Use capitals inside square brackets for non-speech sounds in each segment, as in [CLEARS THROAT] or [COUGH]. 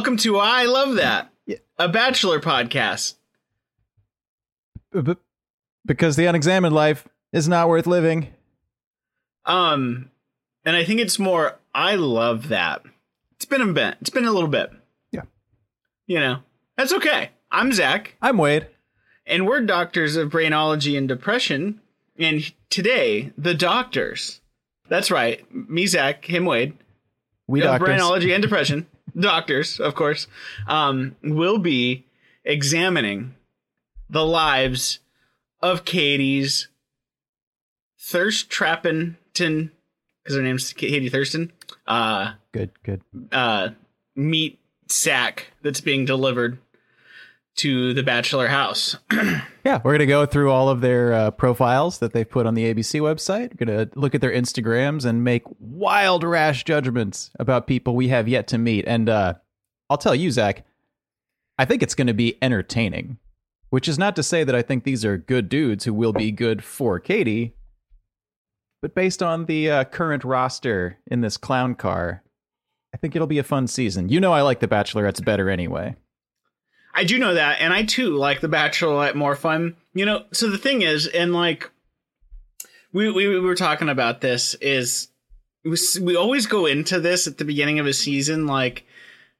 welcome to I Love That, a Bachelor podcast. B- because the unexamined life is not worth living. Um, and I think it's more I love that. It's been a bit. It's been a little bit. Yeah. You know, that's okay. I'm Zach, I'm Wade. and we're doctors of brainology and depression. And today, the doctors. That's right. Me, Zach, him, Wade. We doctors brainology and depression. [LAUGHS] doctors, of course, um, will be examining the lives of Katie's Thirst Trappington, because her name's Katie Thurston, uh, Good, good. uh, meat sack that's being delivered to the bachelor house. [CLEARS THROAT] Yeah, we're gonna go through all of their uh, profiles that they've put on the ABC website. We're gonna look at their Instagrams and make wild, rash judgments about people we have yet to meet. And uh, I'll tell you, Zach, I think it's gonna be entertaining. Which is not to say that I think these are good dudes who will be good for Katie, but based on the uh, current roster in this clown car, I think it'll be a fun season. You know, I like the Bachelorettes better anyway. I do know that, and I too like the Bachelorette more fun. You know, so the thing is, and like we we, we were talking about this is we, we always go into this at the beginning of a season like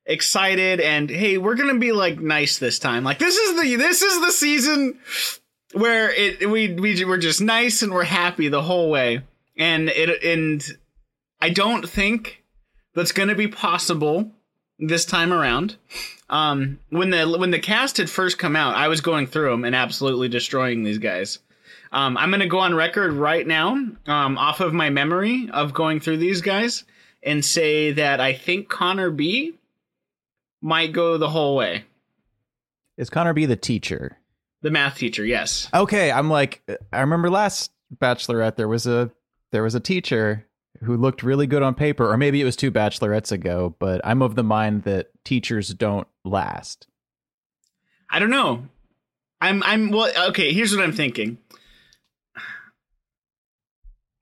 excited and hey, we're gonna be like nice this time. Like this is the this is the season where it we we we're just nice and we're happy the whole way, and it and I don't think that's gonna be possible this time around. Um, when the when the cast had first come out, I was going through them and absolutely destroying these guys. Um, I'm gonna go on record right now, um, off of my memory of going through these guys, and say that I think Connor B might go the whole way. Is Connor B the teacher? The math teacher, yes. okay i'm like i remember last bachelorette there was a there was a teacher who looked really good on paper or maybe it was two bachelorettes ago but i'm of the mind that teachers don't last I don't know. I'm I'm well okay, here's what I'm thinking.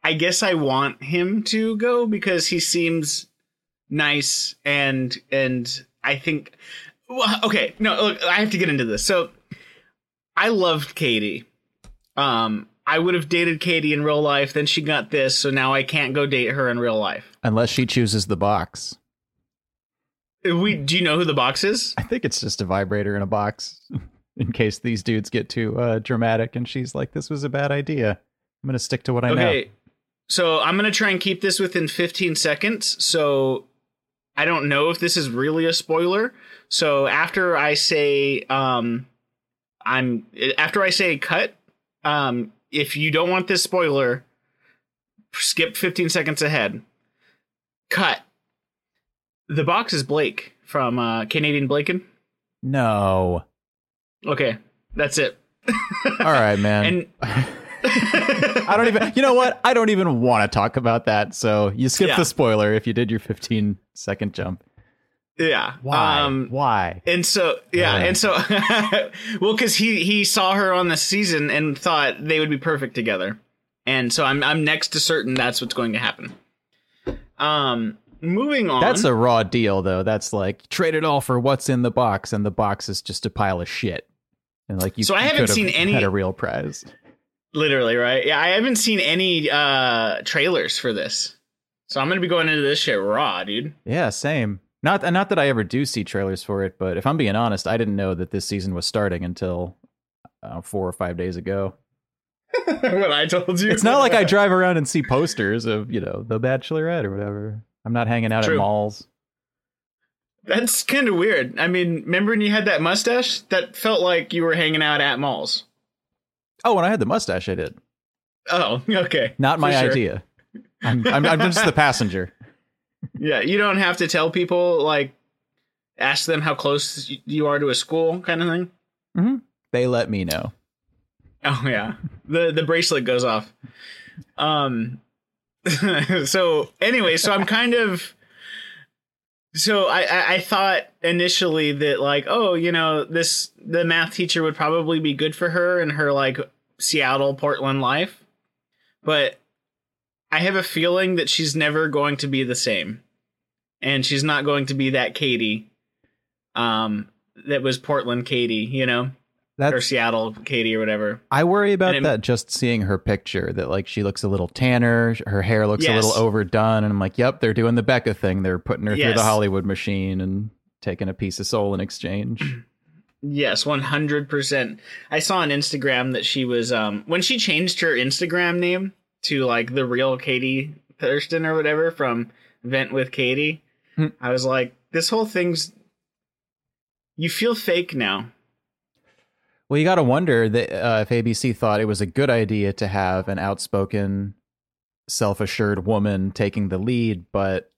I guess I want him to go because he seems nice and and I think well, okay, no, look, I have to get into this. So I loved Katie. Um I would have dated Katie in real life, then she got this, so now I can't go date her in real life. unless she chooses the box We do you know who the box is? i think it's just a vibrator in a box [LAUGHS] in case these dudes get too uh, dramatic and she's like this was a bad idea i'm gonna stick to what i know Okay. So I'm gonna try and keep this within 15 seconds. So I don't know if this is really a spoiler. So after I say um I'm after I say cut, um if you don't want this spoiler, skip 15 seconds ahead. Cut. The box is Blake from uh Canadian Blaken. no Okay, that's it. all right man And [LAUGHS] I don't even. You know what? I don't even want to talk about that. So you skip Yeah. the spoiler if you did your 15 second jump. yeah. Why? Um Why? And so yeah, and so [LAUGHS] well, because he he saw her on the season and thought they would be perfect together, and so I'm I'm next to certain that's what's going to happen. Um, moving on. That's a raw deal, though. That's like trade it all for what's in the box, and the box is just a pile of shit. And like you, So I you haven't seen any- had a real prize. literally right. Yeah, I haven't seen any uh trailers for this, so I'm gonna be going into this shit raw, dude. Yeah, same. Not not that I ever do see trailers for it, but if I'm being honest, I didn't know that this season was starting until uh, four or five days ago. [LAUGHS] what I told you. It's not like I [LAUGHS] drive around and see posters of you know the Bachelorette or whatever. I'm not hanging out True. at malls. That's kind of weird. I mean, remember when you had that mustache? That felt like you were hanging out at malls. Oh, when I had the mustache, I did. Oh, [LAUGHS] okay. Not my sure. idea. I'm, I'm, I'm just the passenger. [LAUGHS] Yeah, you don't have to tell people like ask them how close you are to a school kind of thing. They let me know. Oh yeah. The the bracelet goes off. Um [LAUGHS] so anyway, so I'm kind of so I, I thought initially that like, oh, you know, this the math teacher would probably be good for her in her like Seattle, Portland life. But I have a feeling that she's never going to be the same. And she's not going to be that Katie um, that was Portland Katie, you know, or Seattle Katie or whatever. I worry about it- that just seeing her picture that like she looks a little tanner, her hair looks a little overdone and I'm like, "Yep, they're doing the Becca thing. They're putting her through the Hollywood machine and taking a piece of soul in exchange." Yes, one hundred percent. I saw on Instagram that she was um when she changed her Instagram name to like the real Katie Thurston or whatever from Vent with Katie. Hmm. I was like, this whole thing's you feel fake now. Well, you got to wonder that uh, if ABC thought it was a good idea to have an outspoken, self-assured woman taking the lead, but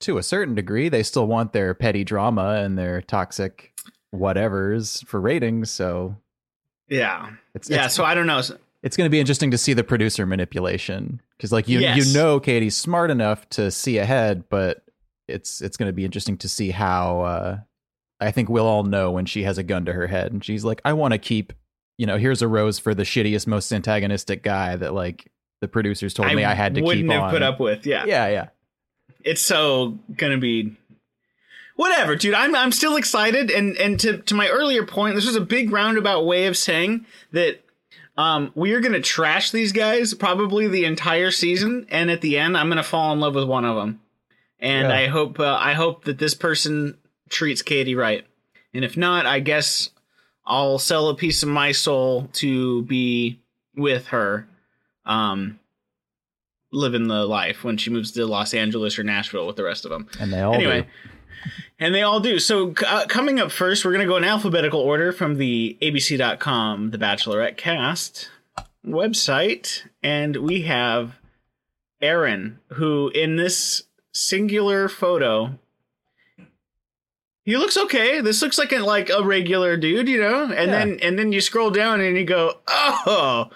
to a certain degree, they still want their petty drama and their toxic whatevers for ratings. So Yeah. it's Yeah, it's, so I don't know. it's going to be interesting to see the producer manipulation because, like you, Yes. you know, Katie's smart enough to see ahead, but it's it's going to be interesting to see how. Uh, I think we'll all know when she has a gun to her head and she's like, "I want to keep, you know, here's a rose for the shittiest, most antagonistic guy that like the producers told me I had to wouldn't keep have on." put up with. Yeah. yeah, yeah. it's so gonna be whatever dude i'm i'm still excited and and to to my earlier point this was a big roundabout way of saying that um we are gonna trash these guys probably the entire season and at the end i'm gonna fall in love with one of them and Yeah. i hope uh, i hope that this person treats katie right and if not i guess i'll sell a piece of my soul to be with her um living the life when she moves to Los Angeles or Nashville with the rest of them. And they all anyway, do. and they all do. So uh, coming up first, we're going to go in alphabetical order from the ABC.com, The Bachelorette cast website, and we have Aaron, who in this singular photo. He looks okay. This looks like a, like a regular dude, you know. And Yeah. then and then you scroll down and you go, "Oh,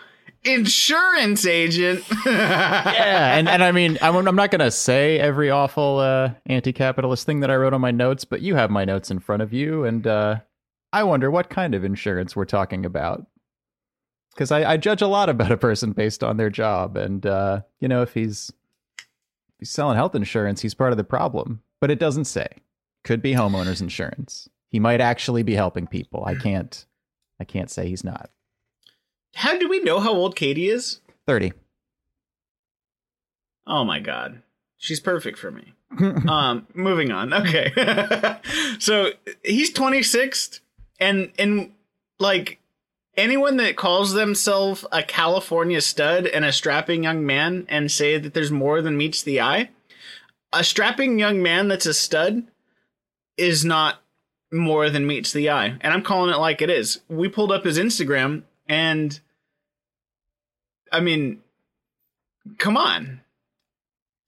insurance agent." [LAUGHS] yeah, and and I mean, I'm, I'm not gonna say every awful uh, anti-capitalist thing that I wrote on my notes, but you have my notes in front of you, and uh, I wonder what kind of insurance we're talking about. Because I, I judge a lot about a person based on their job, and uh, you know, if he's if he's selling health insurance, he's part of the problem. But it doesn't say. Could be homeowners insurance. He might actually be helping people. I can't. I can't say he's not. How do we know how old Katie is? Thirty. Oh my god. She's perfect for me. [LAUGHS] um moving on. Okay. [LAUGHS] so he's 26 and and like anyone that calls themselves a California stud and a strapping young man and say that there's more than meets the eye, a strapping young man that's a stud is not more than meets the eye. And I'm calling it like it is. We pulled up his Instagram and I mean come on.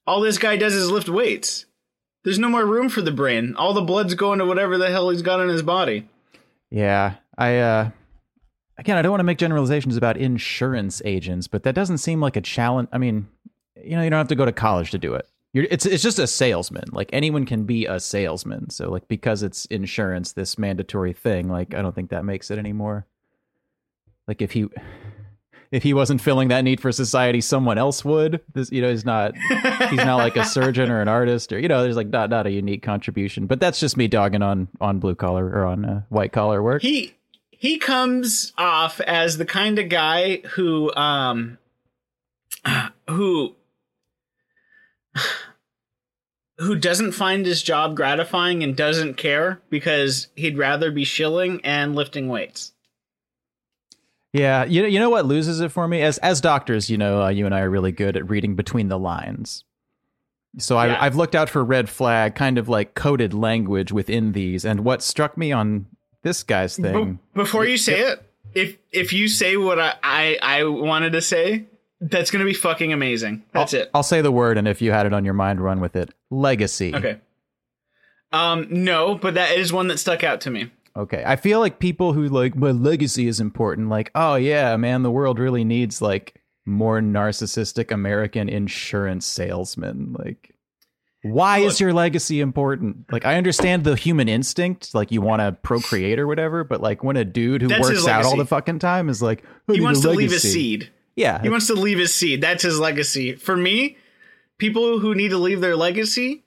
All this guy does is lift weights. There's no more room for the brain. All the blood's going to whatever the hell he's got in his body. Yeah, I uh again, I don't want to make generalizations about insurance agents, but that doesn't seem like a challenge. I mean, you know, you don't have to go to college to do it. You're, it's it's just a salesman. Like anyone can be a salesman. So like because it's insurance, this mandatory thing, like I don't think that makes it anymore. Like if he if he wasn't filling that need for society, someone else would. This you know, he's not he's not like a surgeon or an artist or you know, there's like not not a unique contribution. But that's just me dogging on on blue collar or on uh, white collar work. He he comes off as the kind of guy who um who who doesn't find his job gratifying and doesn't care because he'd rather be shilling and lifting weights. Yeah, you know, you know what loses it for me as as doctors. You know, uh, you and I are really good at reading between the lines. So Yeah. I, I've looked out for red flag, kind of like coded language within these. And what struck me on this guy's thing, Be- before you say it, if if you say what I, I I wanted to say, that's gonna be fucking amazing. That's I'll, it. I'll say the word, and if you had it on your mind, run with it. Legacy. Okay. Um, no, but that is one that stuck out to me. Okay. I feel like people who like my legacy is important, like, oh yeah, man, the world really needs like more narcissistic American insurance salesmen. Like why is your legacy important? Like I understand the human instinct, like you want to procreate or whatever, but like when a dude who works out all the fucking time is like He wants to leave his seed. Yeah. He wants to leave his seed. That's his legacy. For me, people who need to leave their legacy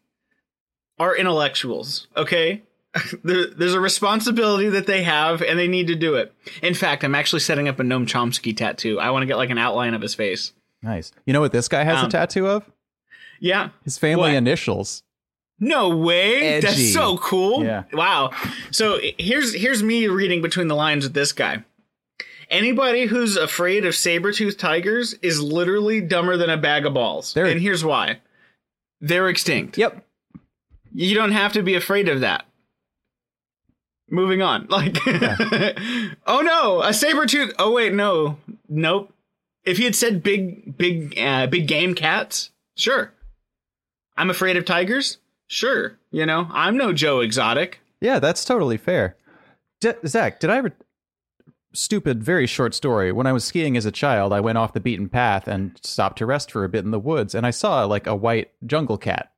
are intellectuals. Okay. [LAUGHS] there's a responsibility that they have, and they need to do it. In fact, I'm actually setting up a Noam Chomsky tattoo. I want to get like an outline of his face. Nice. You know what this guy has Um, a tattoo of? Yeah. His family what? initials. No way. Edgy. That's so cool. Yeah. Wow. So here's here's me reading between the lines with this guy. Anybody who's afraid of saber-toothed tigers is literally dumber than a bag of balls. They're- and here's why. They're extinct. Yep. You don't have to be afraid of that. Moving on. [LAUGHS] Like Oh no, a saber-tooth. Oh wait, no. Nope. If he had said big big uh, big game cats, sure. I'm afraid of tigers? Sure. You know, I'm no Joe Exotic. Yeah, that's totally fair. D- Zach, did I ever? Stupid, very short story. When I was skiing as a child, I went off the beaten path and stopped to rest for a bit in the woods, and I saw like a white jungle cat,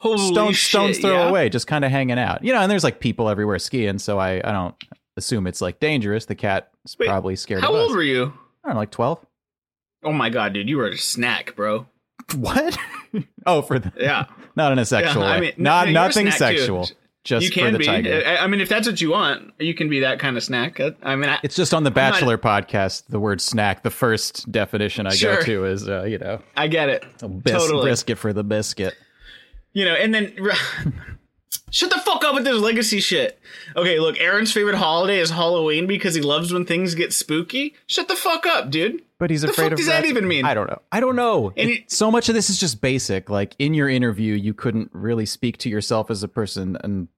Holy stone, shit, stones throw yeah? away, just kind of hanging out. You know, and there's like people everywhere skiing, so I, I don't assume it's like dangerous. The cat is Wait, probably scared How of old were you? I don't know, like twelve. Oh my god, dude, you were a snack, bro. [LAUGHS] What? [LAUGHS] oh, for the Yeah. [LAUGHS] not in a sexual I way. mean, not no, nothing sexual. too. Just you for can the be. tiger. I, mean, if that's what you want, you can be that kind of snack. I- mean, I, It's just on the not- Bachelor podcast. The word snack, the first definition I Sure. go to is, uh, you know, I get it. a bis- Totally. brisket for the biscuit. You know, and then shut the fuck up with this legacy shit. Okay, look, Aaron's favorite holiday is Halloween because he loves when things get spooky. Shut the fuck up, dude. But he's The afraid fuck of does that even mean? I don't know. I don't know. And It- so much of this is just basic. Like in your interview, you couldn't really speak to yourself as a person, and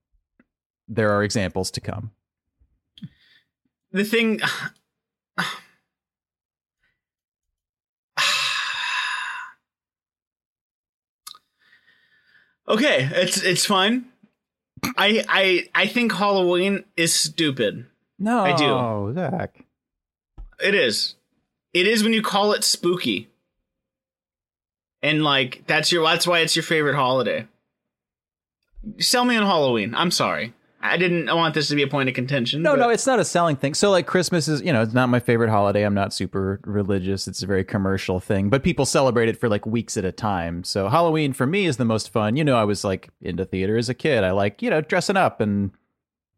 there are examples to come. The thing. [SIGHS] [SIGHS] okay, it's it's fine. I I I think Halloween is stupid. No, I do. Oh, Zach. It is. It is when you call it spooky. And like that's your that's why it's your favorite holiday. Sell me on Halloween. I'm sorry. I didn't want this to be a point of contention. No, but- no, it's not a selling thing. So like Christmas is, you know, it's not my favorite holiday. I'm not super religious. It's a very commercial thing, but people celebrate it for like weeks at a time. So Halloween for me is the most fun. You know, I was like into theater as a kid. I like, you know, dressing up and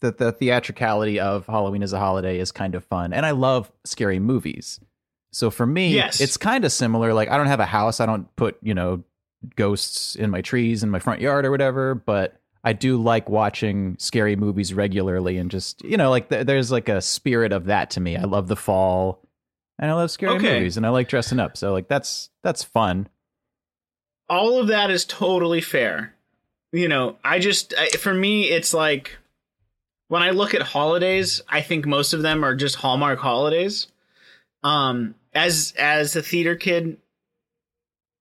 the the theatricality of Halloween as a holiday is kind of fun. And I love scary movies. So for me, Yes. it's kind of similar. Like I don't have a house. I don't put, you know, ghosts in my trees in my front yard or whatever, but I do like watching scary movies regularly and just, you know, like th- there's like a spirit of that to me. I love the fall and I love scary Okay. movies and I like dressing up. So like that's that's fun. all of that is totally fair. You know, I just I, for me it's like when I look at holidays, I think most of them are just Hallmark holidays. Um as as a theater kid,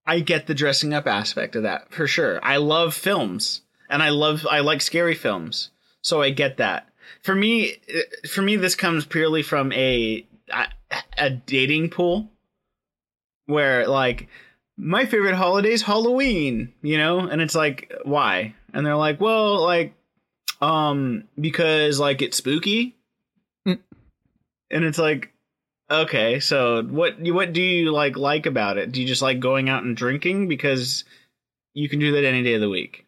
I get the dressing up aspect of that for sure. I love films and I love I like scary films. So I get that. For me uh, for me this comes purely from a a, a dating pool where like my favorite holiday is Halloween, you know? And it's like, why? And they're like, well, like, um, because like it's spooky. Mm. And it's like, okay, so what what do you like like about it? Do you just like going out and drinking because you can do that any day of the week?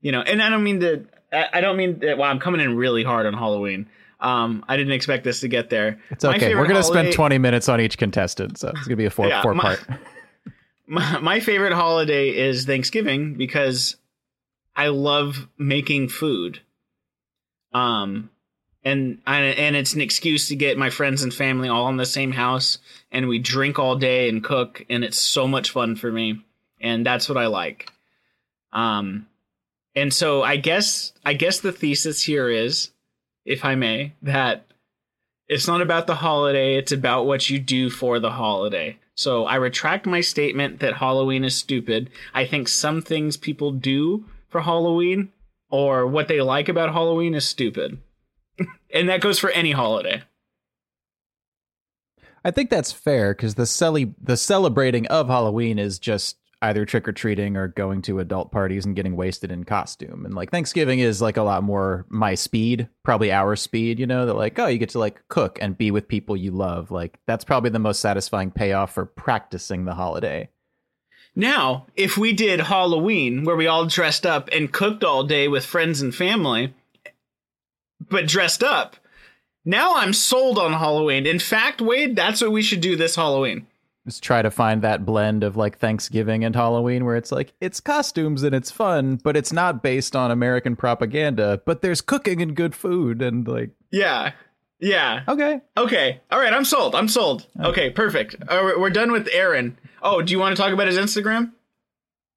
You know, and I don't mean to I don't mean that well, I'm coming in really hard on Halloween. Um, I didn't expect this to get there. It's My okay. We're gonna spend 20 minutes on each contestant, so it's gonna be a four Yeah, four my- part. [LAUGHS] my, my favorite holiday is Thanksgiving because I love making food. Um and I, and it's an excuse to get my friends and family all in the same house and we drink all day and cook and it's so much fun for me and that's what I like. Um and so I guess I guess the thesis here is if I may that it's not about the holiday, it's about what you do for the holiday. So I retract my statement that Halloween is stupid. I think some things people do for Halloween or what they like about Halloween is stupid. [LAUGHS] and that goes for any holiday. I think that's fair because the the celebrating of Halloween is just either trick or treating or going to adult parties and getting wasted in costume. And like Thanksgiving is like a lot more my speed, probably our speed, you know, that like, oh, you get to like cook and be with people you love. Like that's probably the most satisfying payoff for practicing the holiday. Now, if we did Halloween where we all dressed up and cooked all day with friends and family, but dressed up, now I'm sold on Halloween. In fact, Wade, that's what we should do this Halloween. Just try to find that blend of like Thanksgiving and Halloween where it's like it's costumes and it's fun, but it's not based on American propaganda, but there's cooking and good food and like Yeah. Yeah. okay. Okay. All right. I'm sold. I'm sold. Okay. Perfect. Uh, we're- done with Aaron. Oh, do you want to talk about his Instagram?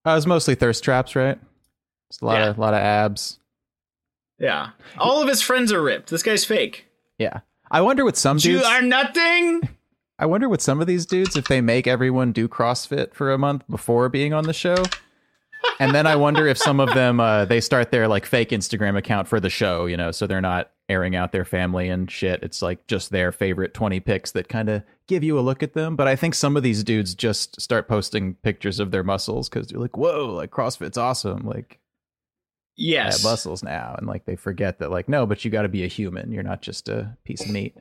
Uh, it was mostly thirst traps, right? It's a lot Yeah. of lot of abs. Yeah. All of his friends are ripped. This guy's fake. Yeah. I wonder what some You dudes are nothing. [LAUGHS] I wonder what some of these dudes if they make everyone do CrossFit for a month before being on the show. And then I wonder if some of them uh, they start their like fake Instagram account for the show, you know, so they're not airing out their family and shit. It's like just their favorite 20 pics that kind of give you a look at them. But I think some of these dudes just start posting pictures of their muscles because they're like, whoa, like CrossFit's awesome. Like I Yes. have muscles now. And like they forget that, like, no, but you got to be a human. You're not just a piece of meat.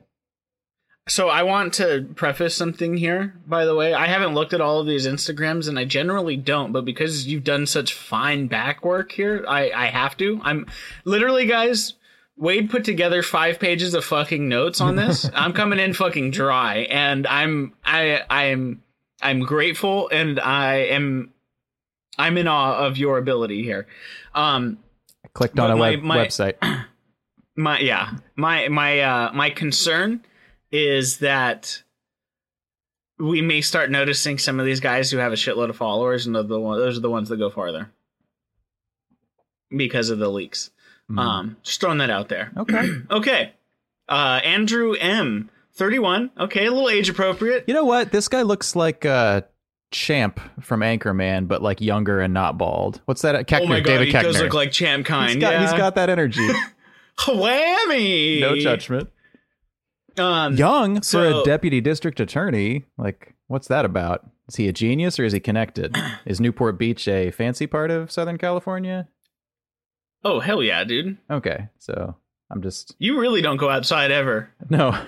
So I want to preface something here, by the way. I haven't looked at all of these Instagrams and I generally don't, but because you've done such fine back work here, I, I have to. I'm literally guys, Wade put together five pages of fucking notes on this. [LAUGHS] I'm coming in fucking dry and I'm I I'm I'm grateful and I am I'm in awe of your ability here. Um I clicked on a my- web- my- website. [CLEARS THROAT] my yeah my my uh my concern is that we may start noticing some of these guys who have a shitload of followers and the one, those are the ones that go farther because of the leaks Mhm. um just throwing that out there okay. [CLEARS THROAT] okay uh andrew m 31 okay a little age appropriate You know what? This guy looks like uh, Champ from Anchorman, but like younger and not bald. What's that? Koechner, oh my god David he Koechner. does look like champ kind he's got, yeah he's got that energy. [LAUGHS] whammy no judgment. Um Young for a deputy district attorney. Like, what's that about? Is he a genius or is he connected? [CLEARS THROAT] is Newport Beach a fancy part of Southern California? oh hell yeah dude Okay, so I'm just you really don't go outside ever no. [LAUGHS]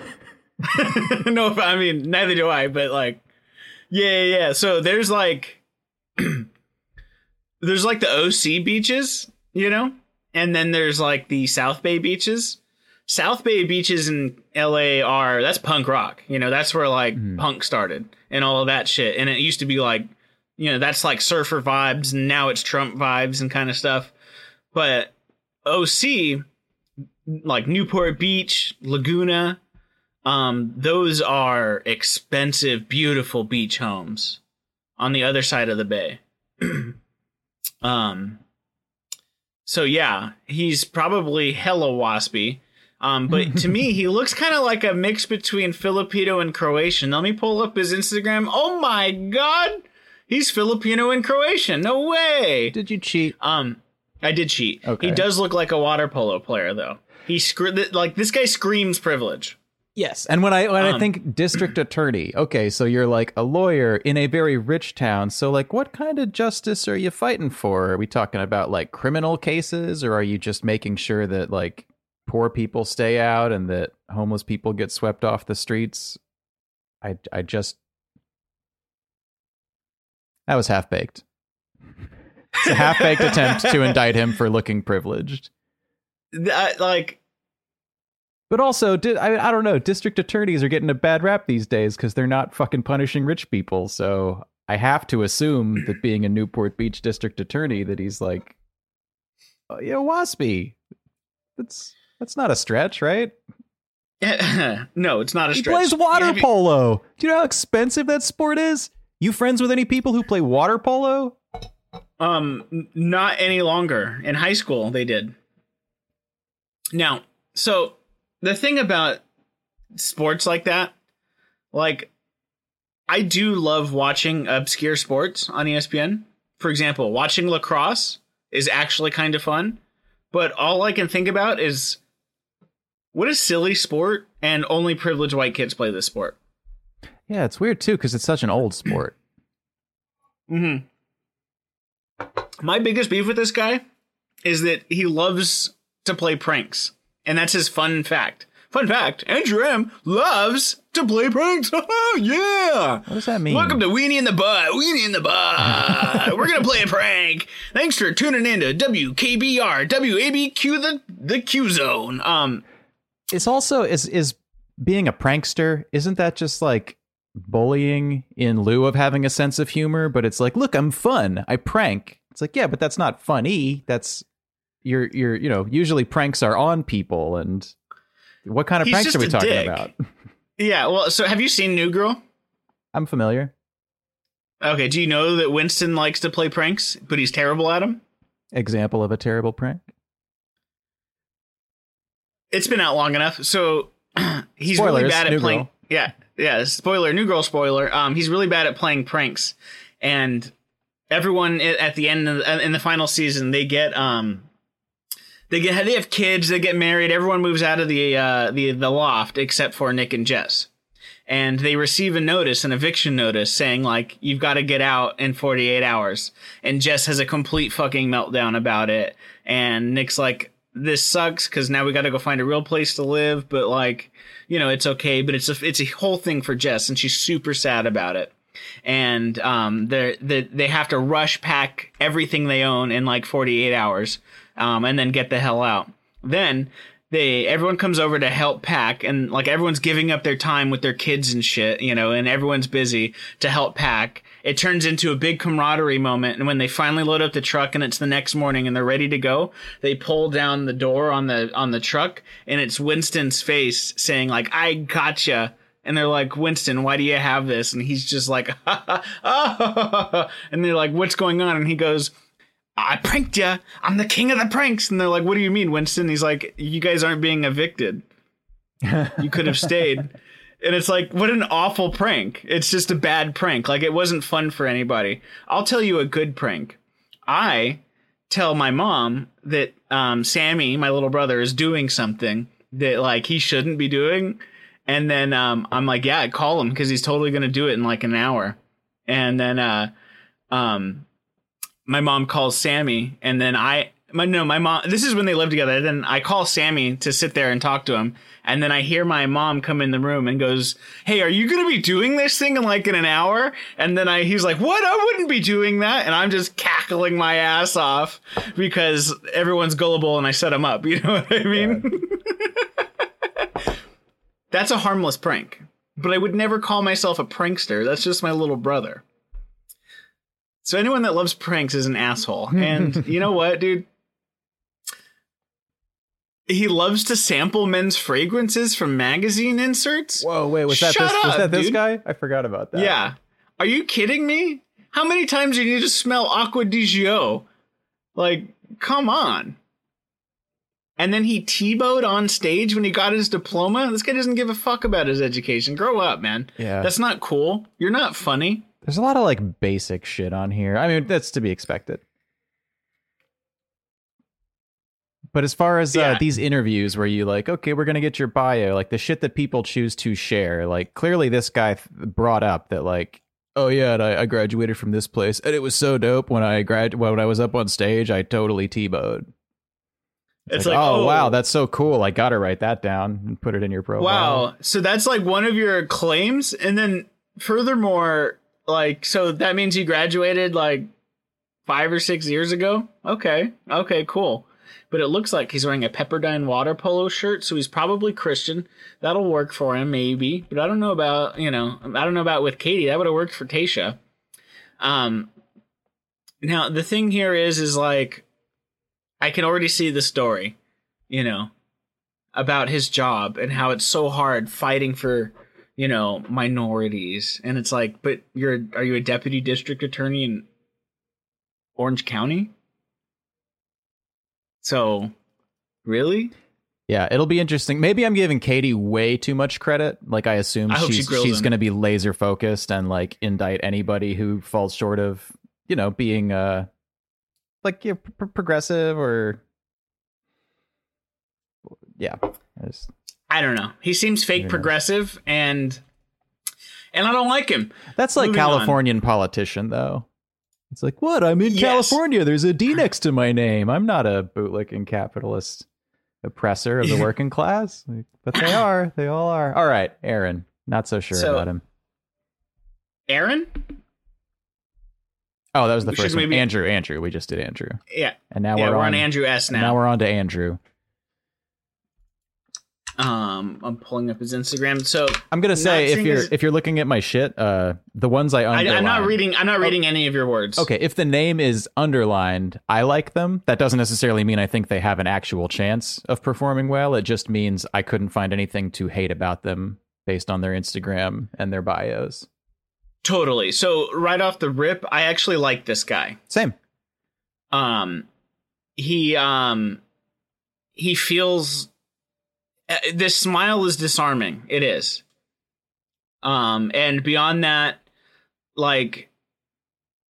[LAUGHS] no, I mean neither do I, but like, yeah, yeah. yeah. So there's like, [CLEARS THROAT] there's like the OC beaches, you know, and then there's like the South Bay beaches. South Bay beaches in LA are that's punk rock, you know, that's where like Mhm. punk started and all of that shit. And it used to be like, you know, that's like surfer vibes, and now it's Trump vibes and kind of stuff. But OC, like Newport Beach, Laguna, um, those are expensive, beautiful beach homes on the other side of the bay. [CLEARS THROAT] um, so yeah, he's probably hella waspy. Um, but [LAUGHS] to me, he looks kind of like a mix between Filipino and Croatian. Let me pull up his Instagram. Oh my god, he's Filipino and Croatian. No way. Did you cheat? Um, I did cheat. Okay. He does look like a water polo player, though. He scre- th- like this guy screams privilege. Yes. And when I when I Um, think district attorney, okay, so you're like a lawyer in a very rich town. So like what kind of justice are you fighting for? Are we talking about like criminal cases or are you just making sure that like poor people stay out and that homeless people get swept off the streets? I I just That was half baked. It's a half baked attempt to [LAUGHS] indict him for looking privileged. Th- I- like, But also, di- I, I don't know. District attorneys are getting a bad rap these days because they're not fucking punishing rich people. So I have to assume that being a Newport Beach district attorney, that he's like, oh, yeah, waspy. That's that's not a stretch, right? [LAUGHS] no, it's not a stretch. He plays water you- polo. Do you know how expensive that sport is? You friends with any people who play water polo? Um, not any longer. In high school, they did. Now, so the thing about sports like that, like, I do love watching obscure sports on ESPN. For example, watching lacrosse is actually kind of fun, but all I can think about is what a silly sport, and only privileged white kids play this sport. Yeah, it's weird too because it's such an old sport. [CLEARS THROAT] hmm My biggest beef with this guy is that he loves to play pranks, and that's his fun fact. fun fact: Andrew M loves to play pranks. [LAUGHS] yeah. What does that mean? Welcome to Weenie in the Butt. Weenie in the Butt. We're gonna play a prank. Thanks for tuning in to WKBR WABQ the the Q Zone. Um, it's also is is being a prankster. Isn't that just like bullying in lieu of having a sense of humor? But it's like, look, I'm fun. I prank. It's like, yeah, but that's not funny. That's you're you're you know usually pranks are on people and what kind of He's pranks are we talking dick. about? [LAUGHS] yeah. Well, so have you seen New Girl? I'm familiar. Okay. Do you know that Winston likes to play pranks, but he's terrible at them? Example of a terrible prank. It's been out long enough. So [CLEARS THROAT] he's really bad at playing. Girl. Yeah, yeah. Spoiler, new girl. Spoiler. Um, he's really bad at playing pranks, and everyone at the end of the, in the final season they get um. They get they have kids. They get married. Everyone moves out of the uh, the the loft except for Nick and Jess, and they receive a notice, an eviction notice, saying like you've got to get out in 48 hours. And Jess has a complete fucking meltdown about it, and Nick's like, "This sucks because now we got to go find a real place to live." But like, you know, it's okay. But it's a it's a whole thing for Jess, and she's super sad about it. And um, they they they have to rush pack everything they own in like 48 hours, um, and then get the hell out. Then they everyone comes over to help pack and like everyone's giving up their time with their kids and shit, you know, and everyone's busy to help pack. It turns into a big camaraderie moment and when they finally load up the truck and it's the next morning and they're ready to go, they pull down the door on the on the truck and it's Winston's face saying like I gotcha and they're like, Winston, why do you have this? And he's just like, [LAUGHS] oh. and they're like, what's going on? And he goes, I pranked you. I'm the king of the pranks. And they're like, what do you mean, Winston? He's like, you guys aren't being evicted. You could have stayed. [LAUGHS] And it's like, what an awful prank. It's just a bad prank. Like, it wasn't fun for anybody. I'll tell you a good prank. I tell my mom that um, Sammy, my little brother, is doing something that, like, he shouldn't be doing. And then um, I'm like, yeah, call him because he's totally going to do it in like an hour. And then uh, um, my mom calls Sammy, and then I my no my mom. This is when they live together. Then I call Sammy to sit there and talk to him, and then I hear my mom come in the room and goes, "Hey, are you going to be doing this thing in like in an hour?" And then I he's like, "What? I wouldn't be doing that." And I'm just cackling my ass off because everyone's gullible, and I set him up. [LAUGHS] You know what I mean? [LAUGHS] That's a harmless prank, but I would never call myself a prankster. That's just my little brother. So anyone that loves pranks is an asshole. And [LAUGHS] you know what, dude? He loves to sample men's fragrances from magazine inserts. Whoa, wait, was that Shut this, was up, that this guy? I forgot about that. Yeah. Are you kidding me? How many times do you need to smell Acqua di Gio? Like, come on. And then he Tebowed on stage when he got his diploma. This guy doesn't give a fuck about his education. Grow up, man. Yeah. That's not cool. You're not funny. There's a lot of like basic shit on here. I mean, that's to be expected. But as far as uh, these interviews where you like, okay, we're gonna get your bio, like the shit that people choose to share, like clearly this guy th- brought up that like, oh yeah, and I, I graduated from this place, and it was so dope when I grad when I was up on stage, I totally Tebowed. It's like, like, oh, oh, wow, that's so cool. I gotta write that down and put it in your profile. Wow. So that's like one of your claims. And then furthermore, like, so that means you graduated like five or six years ago? Okay. Okay, cool. But it looks like he's wearing a Pepperdine water polo shirt, so he's probably Christian. That'll work for him, maybe. But I don't know about, you know, I don't know about with Katie. That would have worked for Tayshia. Um, now the thing here is, is like, I can already see the story, you know, about his job and how it's so hard fighting for you know minorities and it's like but you're are you a deputy district attorney in orange county so really Yeah, it'll be interesting. Maybe I'm giving Katie way too much credit. Like I assume I hope she she's she's going to be laser focused and like indict anybody who falls short of, you know, being uh like progressive or yeah. I just- i don't know he seems fake progressive and and i don't like him That's like Moving on. Californian politician though. It's like, "What? I'm in Yes. California. There's a D [LAUGHS] next to my name. I'm not a bootlicking capitalist." oppressor of the working class, but they [LAUGHS] are. They all are. All right, Aaron. Not so sure So- about him. Aaron? Oh, that was the we first one. maybe- Andrew. Andrew. We just did Andrew, Yeah. and now yeah, we're, we're on. on Andrew S now. now we're on to Andrew. Um, I'm pulling up his Instagram. So I'm gonna say if you're his- if you're looking at my shit, uh, the ones I I, underline. I'm not reading. I'm not Oh. reading any of your words. Okay, if the name is underlined, I like them. That doesn't necessarily mean I think they have an actual chance of performing well. It just means I couldn't find anything to hate about them based on their Instagram and their bios. Totally. So right off the rip, I actually like this guy. Same. um he um he feels this smile is disarming. It is. Um and beyond that like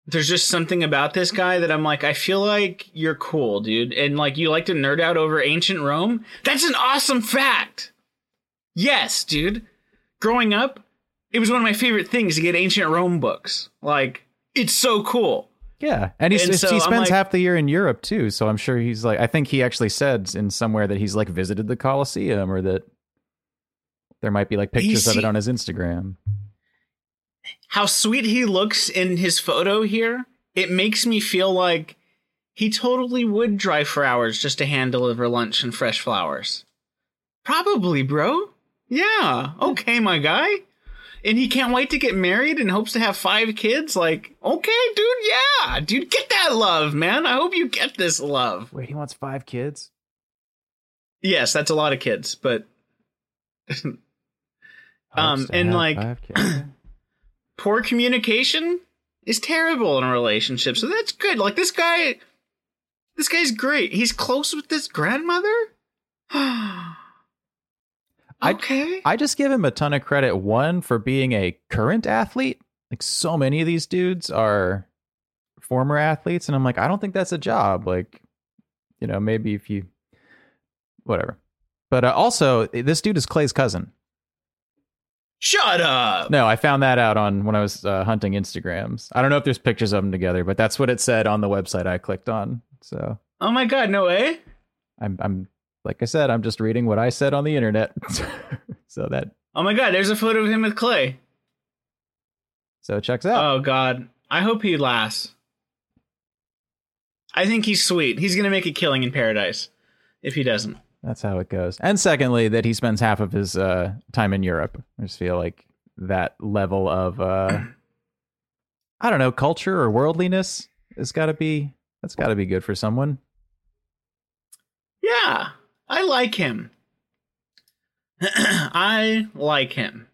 there's just something about this guy that I'm like I feel like you're cool dude. And like you like to nerd out over ancient Rome? That's an awesome fact. Yes dude. Growing up it was one of my favorite things to get ancient Rome books. Like it's so cool Yeah, and, he's, And so he spends like- half the year in Europe too. So I'm sure he's like. I think he actually said in somewhere that he's like visited the Colosseum, or that there might be like pictures of it on his Instagram. how sweet he looks in his photo here, it makes me feel like he totally would drive for hours just to hand deliver lunch and fresh flowers. Probably, bro. Yeah. Okay, my guy. And he can't wait to get married and hopes to have five kids. Like, okay, dude, yeah. Dude, get that love, man. I hope you get this love. Wait, he wants five kids. Yes, that's a lot of kids, but Um, and, like- [CLEARS THROAT] poor communication is terrible in a relationship. So that's good. Like this guy, this guy's great. He's close with this grandmother. [GASPS] [GASPS] [SIGHS] okay. I just give him a ton of credit. One for being a current athlete. Like so many of these dudes are former athletes, and I'm like, I don't think that's a job. Like, you know, maybe if you, whatever. But uh, also, this dude is Clay's cousin. Shut up. No, I found that out on when I was uh, hunting Instagrams. I don't know if there's pictures of them together, but that's what it said on the website I clicked on. So Oh my god, no way. I'm, I'm like I said, I'm just reading what I said on the internet. [LAUGHS] so that Oh my god, there's a photo of him with Clay. so it checks out. Oh god. I hope he lasts. I think he's sweet. He's gonna make a killing in paradise. If he doesn't. That's how it goes. And secondly, that he spends half of his uh, time in Europe. I just feel like that level of uh, [CLEARS THROAT] I don't know, culture or worldliness has got to be that's got to be good for someone. Yeah, I like him. [CLEARS THROAT] I like him.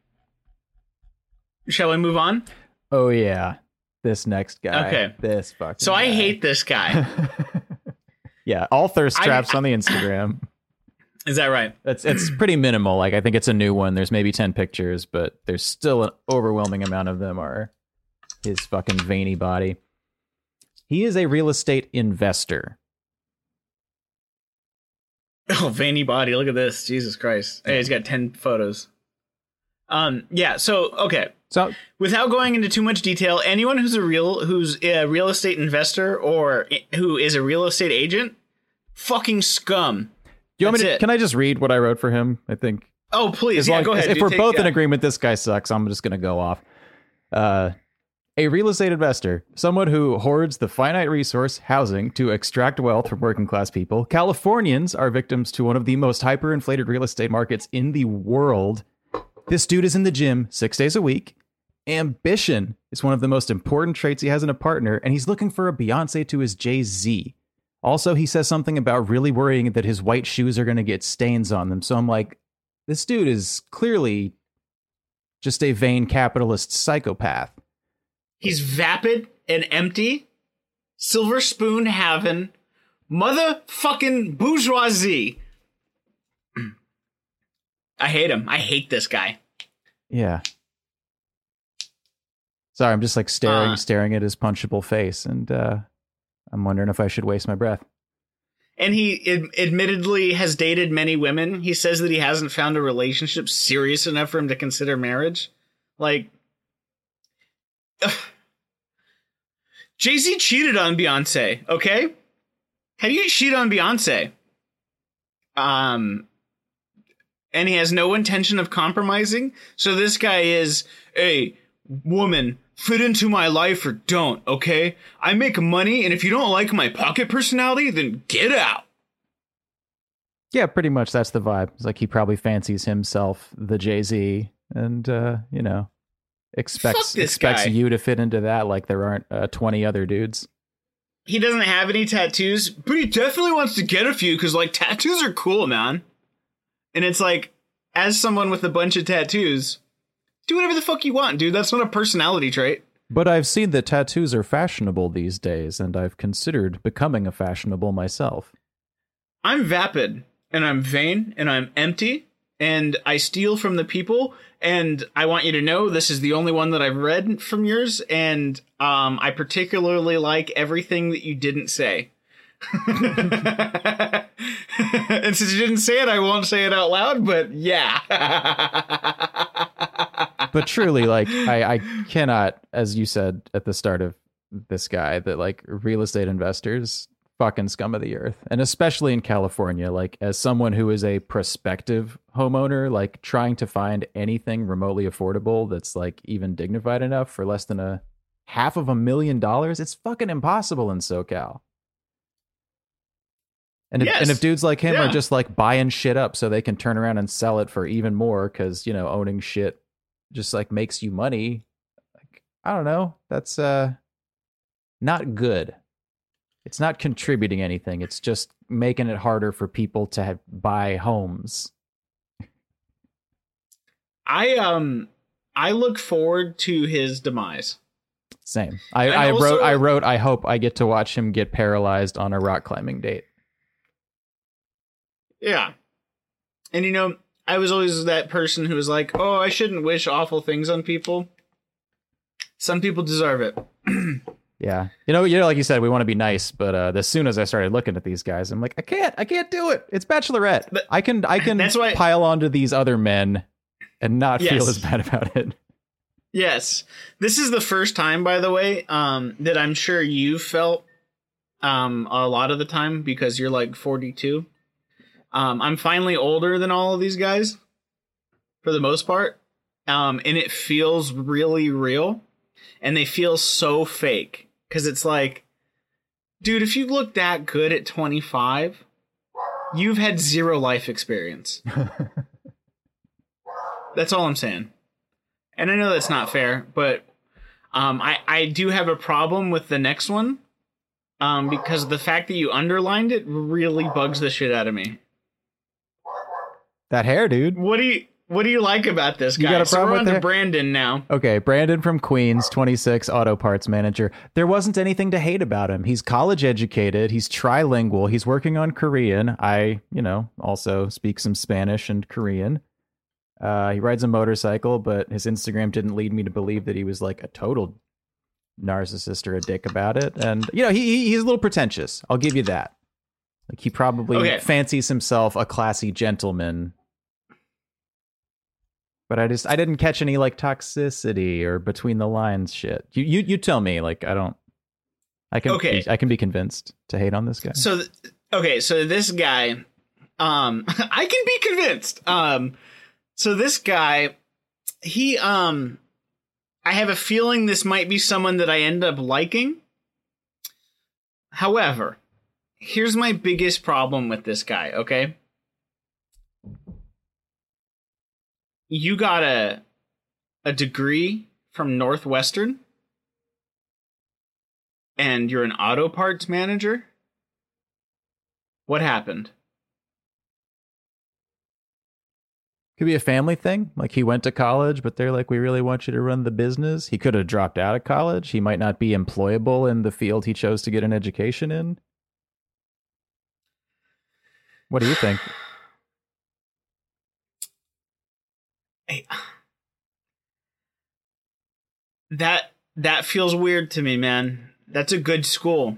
Shall we move on? Oh yeah, this next guy. Okay. this fucking. So I guy. hate this guy. [LAUGHS] yeah, all thirst I- traps on the Instagram. [LAUGHS] Is that right? It's it's [CLEARS THROAT] pretty minimal. Like I think it's a new one. There's maybe ten pictures, but there's still an overwhelming amount of them are his fucking veiny body. He is a real estate investor. [LAUGHS] Oh, veiny body. Look at this. Jesus Christ. Hey, he's got 10 photos. Um, yeah, so okay. So Without going into too much detail, anyone who's a real who's a real estate investor or who is a real estate agent, fucking scum. Do you want me to, it. can I just read what I wrote for him? I think Oh, please. as yeah, long go ahead. if we're Take- both in agreement, this guy sucks. I'm just going to go off. Uh, a real estate investor, someone who hoards the finite resource housing to extract wealth from working class people. Californians are victims to one of the most hyperinflated real estate markets in the world. This dude is in the gym six days a week. Ambition is one of the most important traits he has in a partner, and he's looking for a Beyonce to his Jay Z. Also, he says something about really worrying that his white shoes are going to get stains on them. So I'm like, this dude is clearly just a vain capitalist psychopath. He's vapid and empty, silver spoon having, motherfucking bourgeoisie. [CLEARS THROAT] I hate him. I hate this guy. Yeah. Sorry, I'm just like staring, Uh. staring at his punchable face, and uh, I'm wondering if I should waste my breath. And he ad- admittedly has dated many women. He says that he hasn't found a relationship serious enough for him to consider marriage. Like, [SIGHS] Jay Z cheated on Beyonce, okay? How do you cheat on Beyonce? Um, and he has no intention of compromising. So this guy is a woman. Fit into my life or don't, okay? I make money, and if you don't like my pocket personality, then get out. Yeah, pretty much that's the vibe. It's like he probably fancies himself the Jay Z, and uh, you know, expects expects guy. you to fit into that. Like there aren't uh, twenty other dudes. He doesn't have any tattoos, but he definitely wants to get a few because, like, tattoos are cool, man. And it's like, as someone with a bunch of tattoos, do whatever the fuck you want, dude. That's not a personality trait. But I've seen that tattoos are fashionable these days, and I've considered becoming a fashionable myself. I'm vapid, and I'm vain, and I'm empty, and I steal from the people. And I want you to know this is the only one that I've read from yours, and um, I particularly like everything that you didn't say. [LAUGHS] and since you didn't say it, I won't say it out loud, but yeah. [LAUGHS] But truly, like I, I cannot, as you said at the start of this guy, that like real estate investors fucking scum of the earth. And especially in California, like as someone who is a prospective homeowner, like trying to find anything remotely affordable that's like even dignified enough for less than a half of a million dollars, it's fucking impossible in SoCal. And if, Yes. and if dudes like him Yeah. are just like buying shit up so they can turn around and sell it for even more because, you know, owning shit just like makes you money, like, I don't know. That's uh not good. It's not contributing anything. It's just making it harder for people to have, buy homes. I um I look forward to his demise. Same. I, I also- wrote I wrote I hope I get to watch him get paralyzed on a rock climbing date. Yeah. And you know, I was always that person who was like, "Oh, I shouldn't wish awful things on people." Some people deserve it. [CLEARS THROAT] Yeah. You know, you know, like you said, we want to be nice, but uh as soon as I started looking at these guys, I'm like, I can't, I can't do it. It's Bachelorette. But- I can I [LAUGHS] can That's why- pile onto these other men and not feel as bad about it. Yes. This is the first time by the way um that I'm sure you felt um a lot of the time because you're like 42. Um I'm finally older than all of these guys for the most part. Um and it feels really real and they feel so fake cuz it's like dude, if you look that good at 25, you've had zero life experience. [LAUGHS] That's all I'm saying. And I know that's not fair, but um, I I do have a problem with the next one, um, because the fact that you underlined it really bugs the shit out of me. That hair, dude. What do you What do you like about this You guy? got a so problem we're with on to? Brandon now. Okay, Brandon from Queens, 26, auto parts manager. There wasn't anything to hate about him. He's college educated, he's trilingual, he's working on Korean. I, you know, also speak some Spanish and Korean. Uh, he rides a motorcycle, but his Instagram didn't lead me to believe that he was like a total narcissist or a dick about it. And you know, he he- he's a little pretentious. I'll give you that. Like he probably Okay. fancies himself a classy gentleman. But I just I didn't catch any like toxicity or between the lines shit. You you you tell me like I don't I can Okay. be, I can be convinced to hate on this guy. So th- okay, so this guy, um, [LAUGHS] I can be convinced. Um, so this guy, he, um, I have a feeling this might be someone that I end up liking. However, here's my biggest problem with this guy. Okay, you got a a degree from Northwestern, and you're an auto parts manager. What happened? Could be a family thing. Like he went to college, but they're like, we really want you to run the business. He could have dropped out of college. He might not be employable in the field he chose to get an education in. What do you think? That that feels weird to me, man. That's a good school.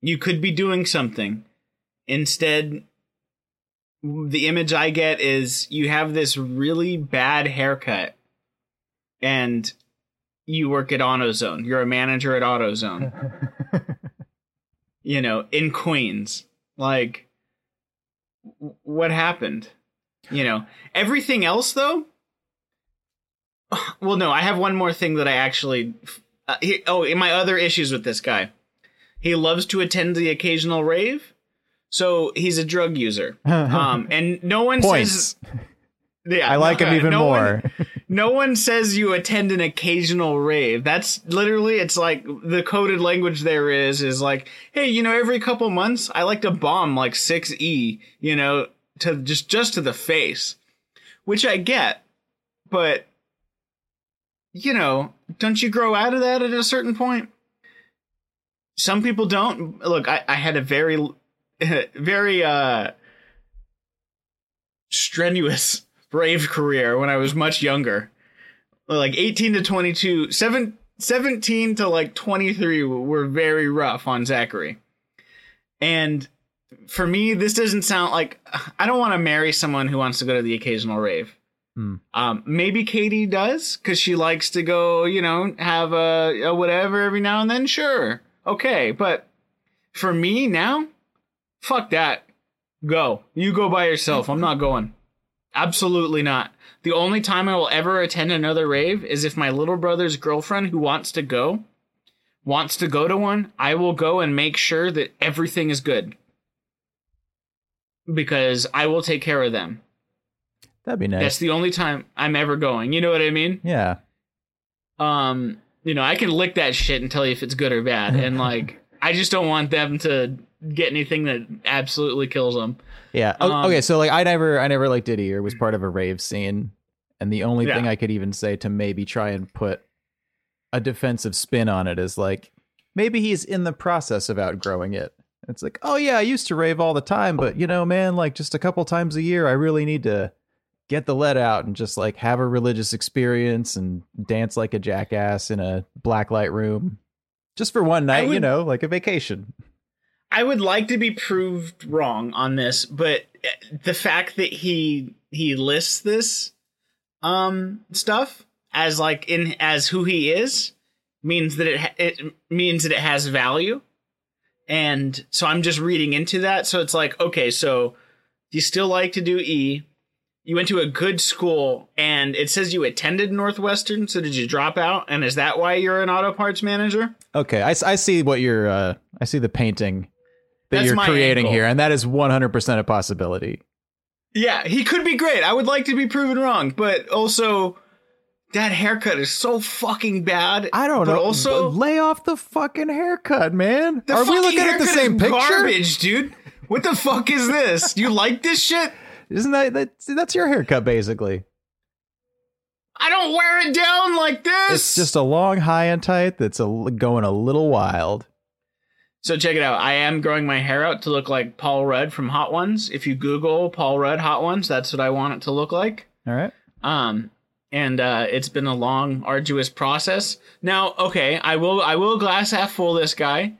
You could be doing something. Instead, the image I get is you have this really bad haircut and you work at AutoZone. You're a manager at AutoZone. [LAUGHS] you know, in Queens. Like what happened? You know, everything else though. [SIGHS] Well, no, I have one more thing that I actually. Uh, he, oh, in my other issues with this guy, he loves to attend the occasional rave, so he's a drug user. [LAUGHS] Um, and no one Points. says. Yeah, I like him even no more. One, [LAUGHS] no one says you attend an occasional rave. That's literally it's like the coded language there is is like, hey, you know, every couple months I like to bomb like 6E, you know, to just just to the face. Which I get, but you know, don't you grow out of that at a certain point? Some people don't. Look, I, I had a very [LAUGHS] very uh strenuous brave career when I was much younger. Like 18 to 22, seven, 17 to like 23 were very rough on Zachary. And for me, this doesn't sound like I don't want to marry someone who wants to go to the occasional rave. Hmm. Um, maybe Katie does because she likes to go, you know, have a, a whatever every now and then. Sure, okay, but for me now, fuck that. Go, you go by yourself. I'm not going. Absolutely not. The only time I will ever attend another rave is if my little brother's girlfriend who wants to go wants to go to one. I will go and make sure that everything is good because I will take care of them. That'd be nice. That's the only time I'm ever going. You know what I mean? yeah. Um, you know, I can lick that shit and tell you if it's good or bad. And [LAUGHS] like, I just don't want them to get anything that absolutely kills them. Yeah. Um, okay, so like I never I never like Diddy or was part of a rave scene. And the only Yeah. thing I could even say to maybe try and put a defensive spin on it is like maybe he's in the process of outgrowing it. It's like, oh yeah, I used to rave all the time, but you know, man, like just a couple times a year, I really need to get the lead out and just like have a religious experience and dance like a jackass in a blacklight room. Just for one night, you know, like a vacation. I would like to be proved wrong on this, but the fact that he he lists this um stuff as like in as who he is means that it it means that it has value. And so I'm just reading into that. So it's like, okay, so you still like to do E. You went to a good school and it says you attended Northwestern. So did you drop out? And is that why you're an auto parts manager? Okay, I see what you're. Uh, I see the painting that That's you're creating angle. here, and that is 100 percent a possibility. Yeah, he could be great. I would like to be proven wrong, but also that haircut is so fucking bad. I don't know. Also, lay off the fucking haircut, man. the Are we looking at the same is picture? Garbage, dude. What the fuck is this? You like this shit? Isn't that that's, that's your haircut basically? I don't wear it down like this. It's just a long high and tight that's a, going a little wild. So check it out. I am growing my hair out to look like Paul Rudd from Hot Ones. If you Google Paul Rudd Hot Ones, that's what I want it to look like. All right. Um, and uh, it's been a long, arduous process. Now, okay, I will, I will glass half full this guy.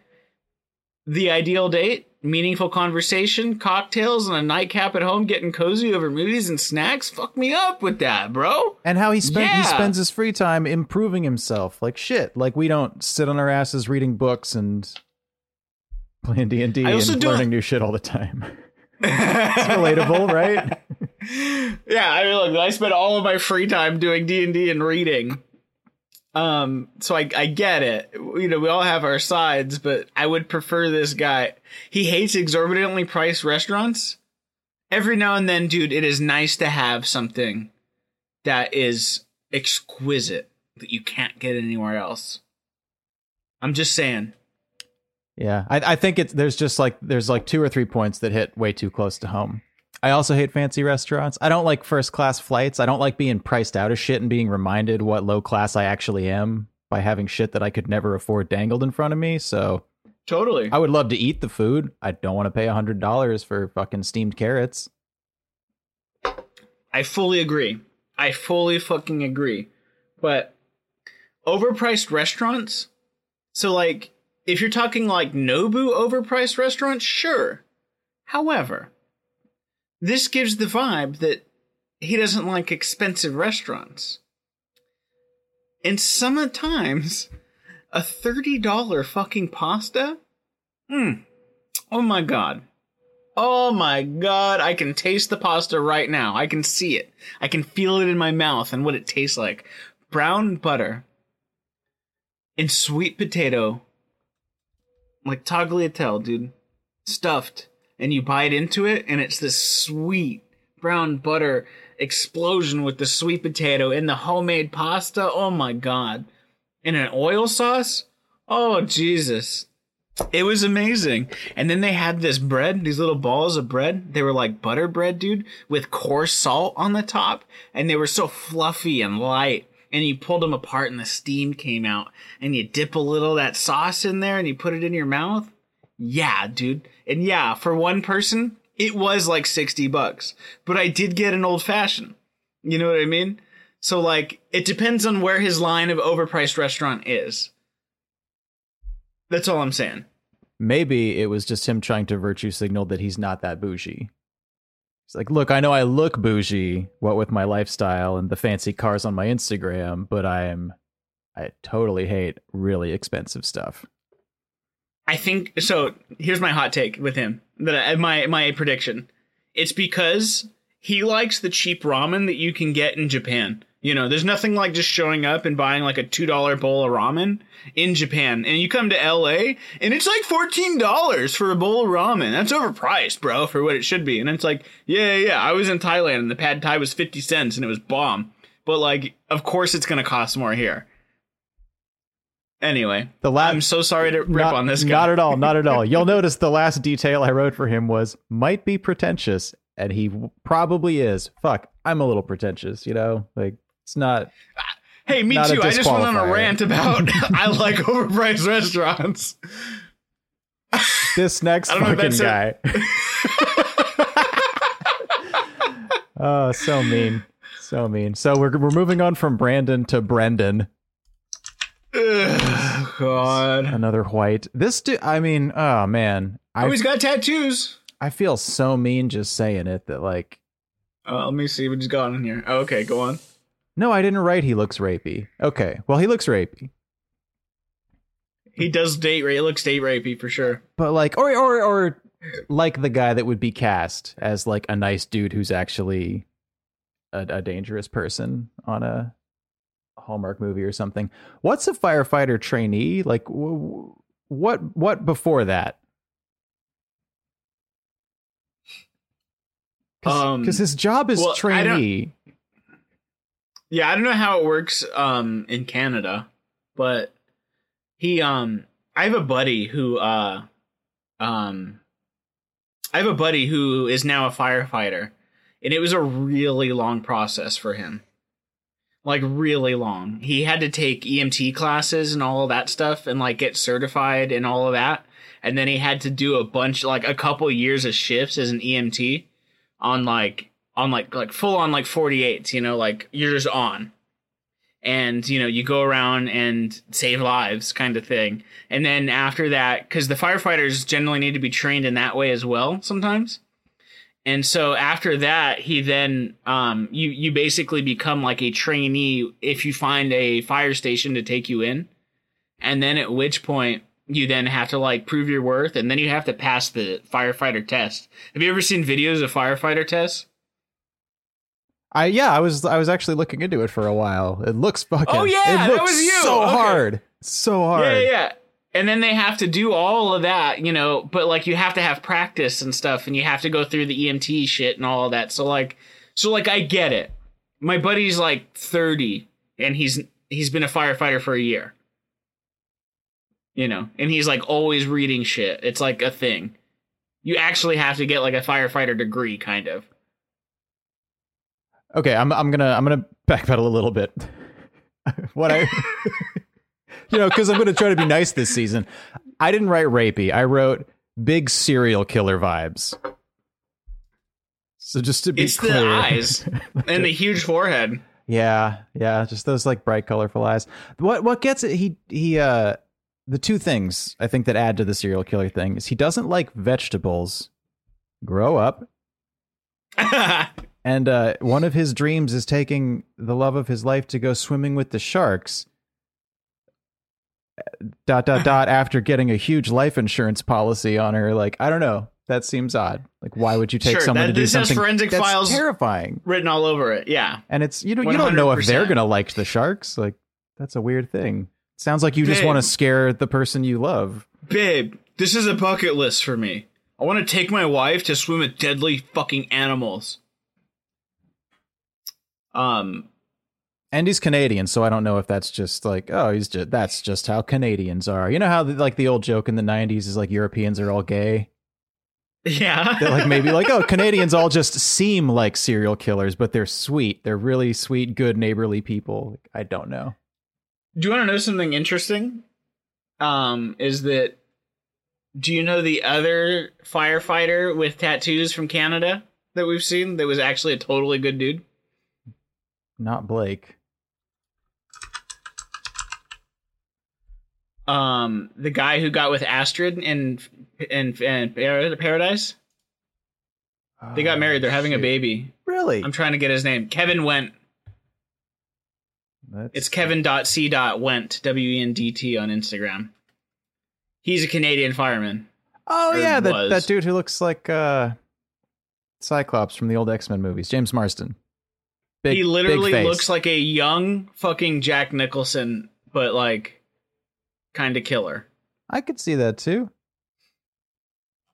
The ideal date: meaningful conversation, cocktails, and a nightcap at home, getting cozy over movies and snacks. Fuck me up with that, bro. And how he spent he spends his free time improving himself. Like shit. Like we don't sit on our asses reading books and playing D and D and learning new shit all the time. [LAUGHS] It's [LAUGHS] relatable, right? Yeah, I mean, look, I spend all of my free time doing D and D and reading. Um, so I I get it. You know, we all have our sides, but I would prefer this guy. He hates exorbitantly priced restaurants. Every now and then, dude, it is nice to have something that is exquisite that you can't get anywhere else. I'm just saying. Yeah, I, I think it's there's just like there's like two or three points that hit way too close to home. I also hate fancy restaurants. I don't like first class flights. I don't like being priced out of shit and being reminded what low class I actually am by having shit that I could never afford dangled in front of me. So Totally. I would love to eat the food. I don't want to pay a hundred dollars for fucking steamed carrots. I fully agree. I fully fucking agree. But overpriced restaurants? So like if you're talking like Nobu overpriced restaurants, sure. However, this gives the vibe that he doesn't like expensive restaurants. And sometimes a $30 fucking pasta? Hmm. Oh my god. Oh my god, I can taste the pasta right now. I can see it. I can feel it in my mouth and what it tastes like. Brown butter and sweet potato. Like tagliatelle, dude. Stuffed. And you bite into it and it's this sweet brown butter explosion with the sweet potato and the homemade pasta. Oh my god. And an oil sauce? Oh Jesus. It was amazing. And then they had this bread, these little balls of bread. They were like butter bread, dude, with coarse salt on the top. And they were so fluffy and light. And you pulled them apart and the steam came out. And you dip a little of that sauce in there and you put it in your mouth. Yeah, dude. And yeah, for one person, it was like 60 bucks. But I did get an old fashioned. You know what I mean? So, like, it depends on where his line of overpriced restaurant is. That's all I'm saying. Maybe it was just him trying to virtue signal that he's not that bougie. He's like, look, I know I look bougie, what with my lifestyle and the fancy cars on my Instagram, but I am, I totally hate really expensive stuff. I think so. Here's my hot take with him. That my my prediction. It's because he likes the cheap ramen that you can get in Japan. You know, there's nothing like just showing up and buying like a two dollar bowl of ramen in Japan, and you come to LA and it's like fourteen dollars for a bowl of ramen. That's overpriced, bro, for what it should be. And it's like, yeah, yeah, I was in Thailand and the pad thai was fifty cents and it was bomb. But like, of course, it's gonna cost more here. Anyway, The last, I'm so sorry to rip not, on this guy. Not at all, not at all. [LAUGHS] You'll notice the last detail I wrote for him was might be pretentious, and he probably is. Fuck, I'm a little pretentious, you know? Like, it's not. Hey, me Not too. I just went on a rant about [LAUGHS] [LAUGHS] I like overpriced restaurants. This next I don't know if fucking guy. oh, so mean. So mean. So we're, we're moving on from Brandon to Brendan. Ugh, [SIGHS] God. Another white. This, dude, I mean, oh man. I, Oh, he's got tattoos. I feel so mean just saying it that, like, Uh, let me see what he's got in here. Oh, okay, go on. no, I didn't write he looks rapey. Okay. Well, he looks rapey. He does date rape. It looks date rapey for sure. but like or or or like the guy that would be cast as like a nice dude who's actually a, a dangerous person on a Hallmark movie or something. What's a firefighter trainee like? W- what what before that? Because Um, his job is well, I trainee. Yeah, I don't know how it works um in Canada, but he um I have a buddy who uh um I have a buddy who is now a firefighter and it was a really long process for him. Like really long. He had to take EMT classes and all of that stuff and like get certified and all of that. And then he had to do a bunch like a couple years of shifts as an EMT on like on like like full on like 48s, you know, like you're just on. And you know, you go around and save lives kind of thing. And then after that cuz the firefighters generally need to be trained in that way as well sometimes. And so after that, he then um you you basically become like a trainee if you find a fire station to take you in. And then at which point you then have to like prove your worth and then you have to pass the firefighter test. Have you ever seen videos of firefighter tests? I yeah, I was I was actually looking into it for a while. It looks fucking. Oh, yeah, it that looks was you. So Okay. hard, so hard. Yeah, yeah. And then they have to do all of that, you know, but like you have to have practice and stuff and you have to go through the EMT shit and all that. So like so like I get it. My buddy's like 30 and he's he's been a firefighter for a year. You know, and he's like always reading shit. It's like a thing. You actually have to get like a firefighter degree kind of. Okay, I'm I'm gonna I'm gonna backpedal a little bit. [LAUGHS] what I, [LAUGHS] you know, because I'm gonna try to be nice this season. I didn't write rapey. I wrote big serial killer vibes. So just to be It's the eyes [LAUGHS] and the huge forehead. yeah, yeah, just those like bright, colorful eyes. What what gets it? He he. uh The two things I think that add to the serial killer thing is he doesn't like vegetables. Grow up. [LAUGHS] And uh, one of his dreams is taking the love of his life to go swimming with the sharks. Dot dot dot. After getting a huge life insurance policy on her, like I don't know. that seems odd. Like, why would you take Sure, someone that- to do something forensic that's files- terrifying? Written all over it. Yeah. And it's you don't you don't know if they're gonna like the sharks. Like, that's a weird thing. Sounds like you just want to scare the person you love. Babe, this is a bucket list for me. I want to take my wife to swim with deadly fucking animals. Um, And he's Canadian, so I don't know if that's just like, oh, he's just that's just how Canadians are. You know how like the old joke in the '90s is like Europeans are all gay. yeah. That like maybe like oh, Canadians all just seem like serial killers, but they're sweet. They're really sweet, good, neighborly people. I don't know. Do you want to know something interesting? Um, is that do you know the other firefighter with tattoos from Canada that we've seen that was actually a totally good dude? Not Blake. Um, the guy who got with Astrid in in, in Paradise. They got Oh, married. They're having a baby. Really? I'm trying to get his name. Kevin Wendt. That's- It's Kevin.c.wendt, W E N D T on Instagram. He's a Canadian fireman. Oh yeah, that was. that dude who looks like uh Cyclops from the old X Men movies, James Marsden. Big, he literally looks like a young fucking Jack Nicholson, but like kind of killer. I could see that too.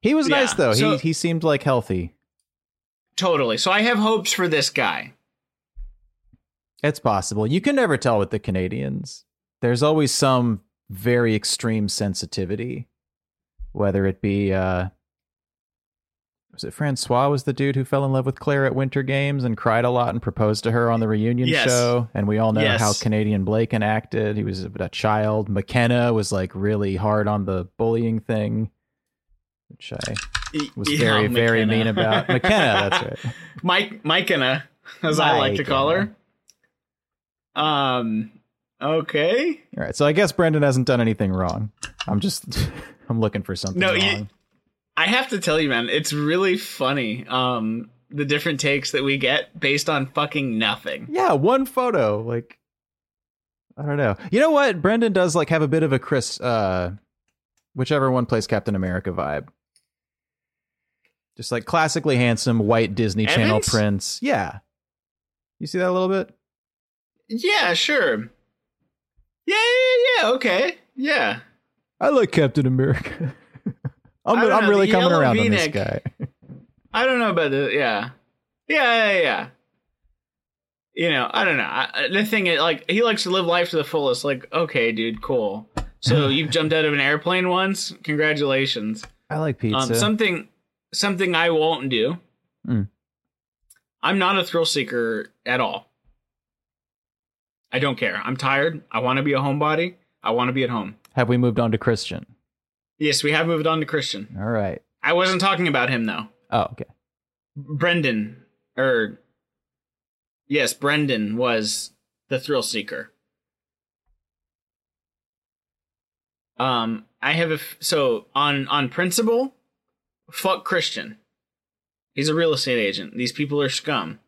He was Yeah, nice though. so- he he seemed like healthy. Totally. So I have hopes for this guy. It's possible. You can never tell with the Canadians. There's always some very extreme sensitivity, whether it be uh was it Francois was the dude who fell in love with Clare at Winter Games and cried a lot and proposed to her on the reunion Yes. show. And we all know Yes. how Canadian Blaken acted. He was a, child. McKenna was like really hard on the bullying thing, which I was Yeah, very, very mean about. [LAUGHS] McKenna, that's right. Mike Mikena, as I like to call her. Um okay. All right. So I guess Brendan hasn't done anything wrong. I'm just [LAUGHS] I'm looking for something No, wrong. you- I have to tell you, man, it's really funny. Um the different takes that we get based on fucking nothing. Yeah, one photo. Like I don't know. You know what? Brendan does like have a bit of a Chris uh whichever one plays Captain America vibe. Just like classically handsome white Disney Channel prince. Yeah. You see that a little bit? Yeah, sure. Yeah, yeah, yeah, okay. Yeah. I like Captain America. [LAUGHS] I'm I'm know, really coming around on this guy. I don't know about the yeah. Yeah, yeah, yeah. You know, I don't know. I, the thing is, like, he likes to live life to the fullest. Like, okay, dude, cool. So [LAUGHS] you've jumped out of an airplane once? Congratulations. I like pizza. Um, something, something I won't do. Mm. I'm not a thrill seeker at all. I don't care. I'm tired. I want to be a homebody. I want to be at home. have we moved on to Christian? Yes, we have moved on to Christian. All right. I wasn't talking about him though. Oh, okay. Brendan, or yes, Brendan was the thrill seeker. Um, I have a f- so on on principle, fuck Christian. He's a real estate agent. These people are scum.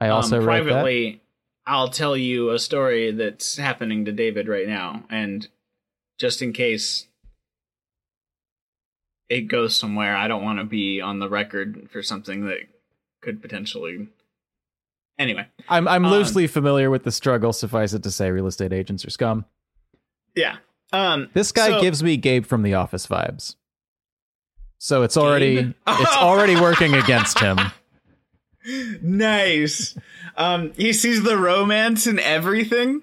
I also um, wrote that. privately, I'll tell you a story that's happening to David right now, and just in case it goes somewhere, I don't want to be on the record for something that could potentially. Anyway, I'm I'm Um, loosely familiar with the struggle. Suffice it to say, real estate agents are scum. yeah. Um, This guy so- gives me Gabe from The Office vibes. So it's already Gabe? it's already [LAUGHS] working against him. nice. Um, he sees the romance in everything.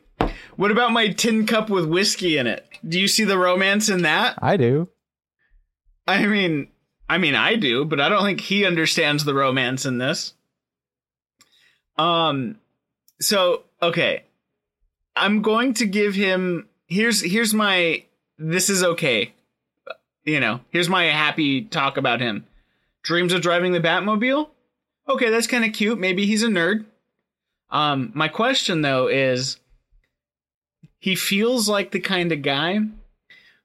What about my tin cup with whiskey in it? Do you see the romance in that? I do. I mean, I mean, I do, but I don't think he understands the romance in this. Um, so okay, I'm going to give him. Here's here's my. This is okay. You know, here's my happy talk about him. Dreams of driving the Batmobile. Okay, that's kind of cute. Maybe he's a nerd. Um, my question though is, he feels like the kind of guy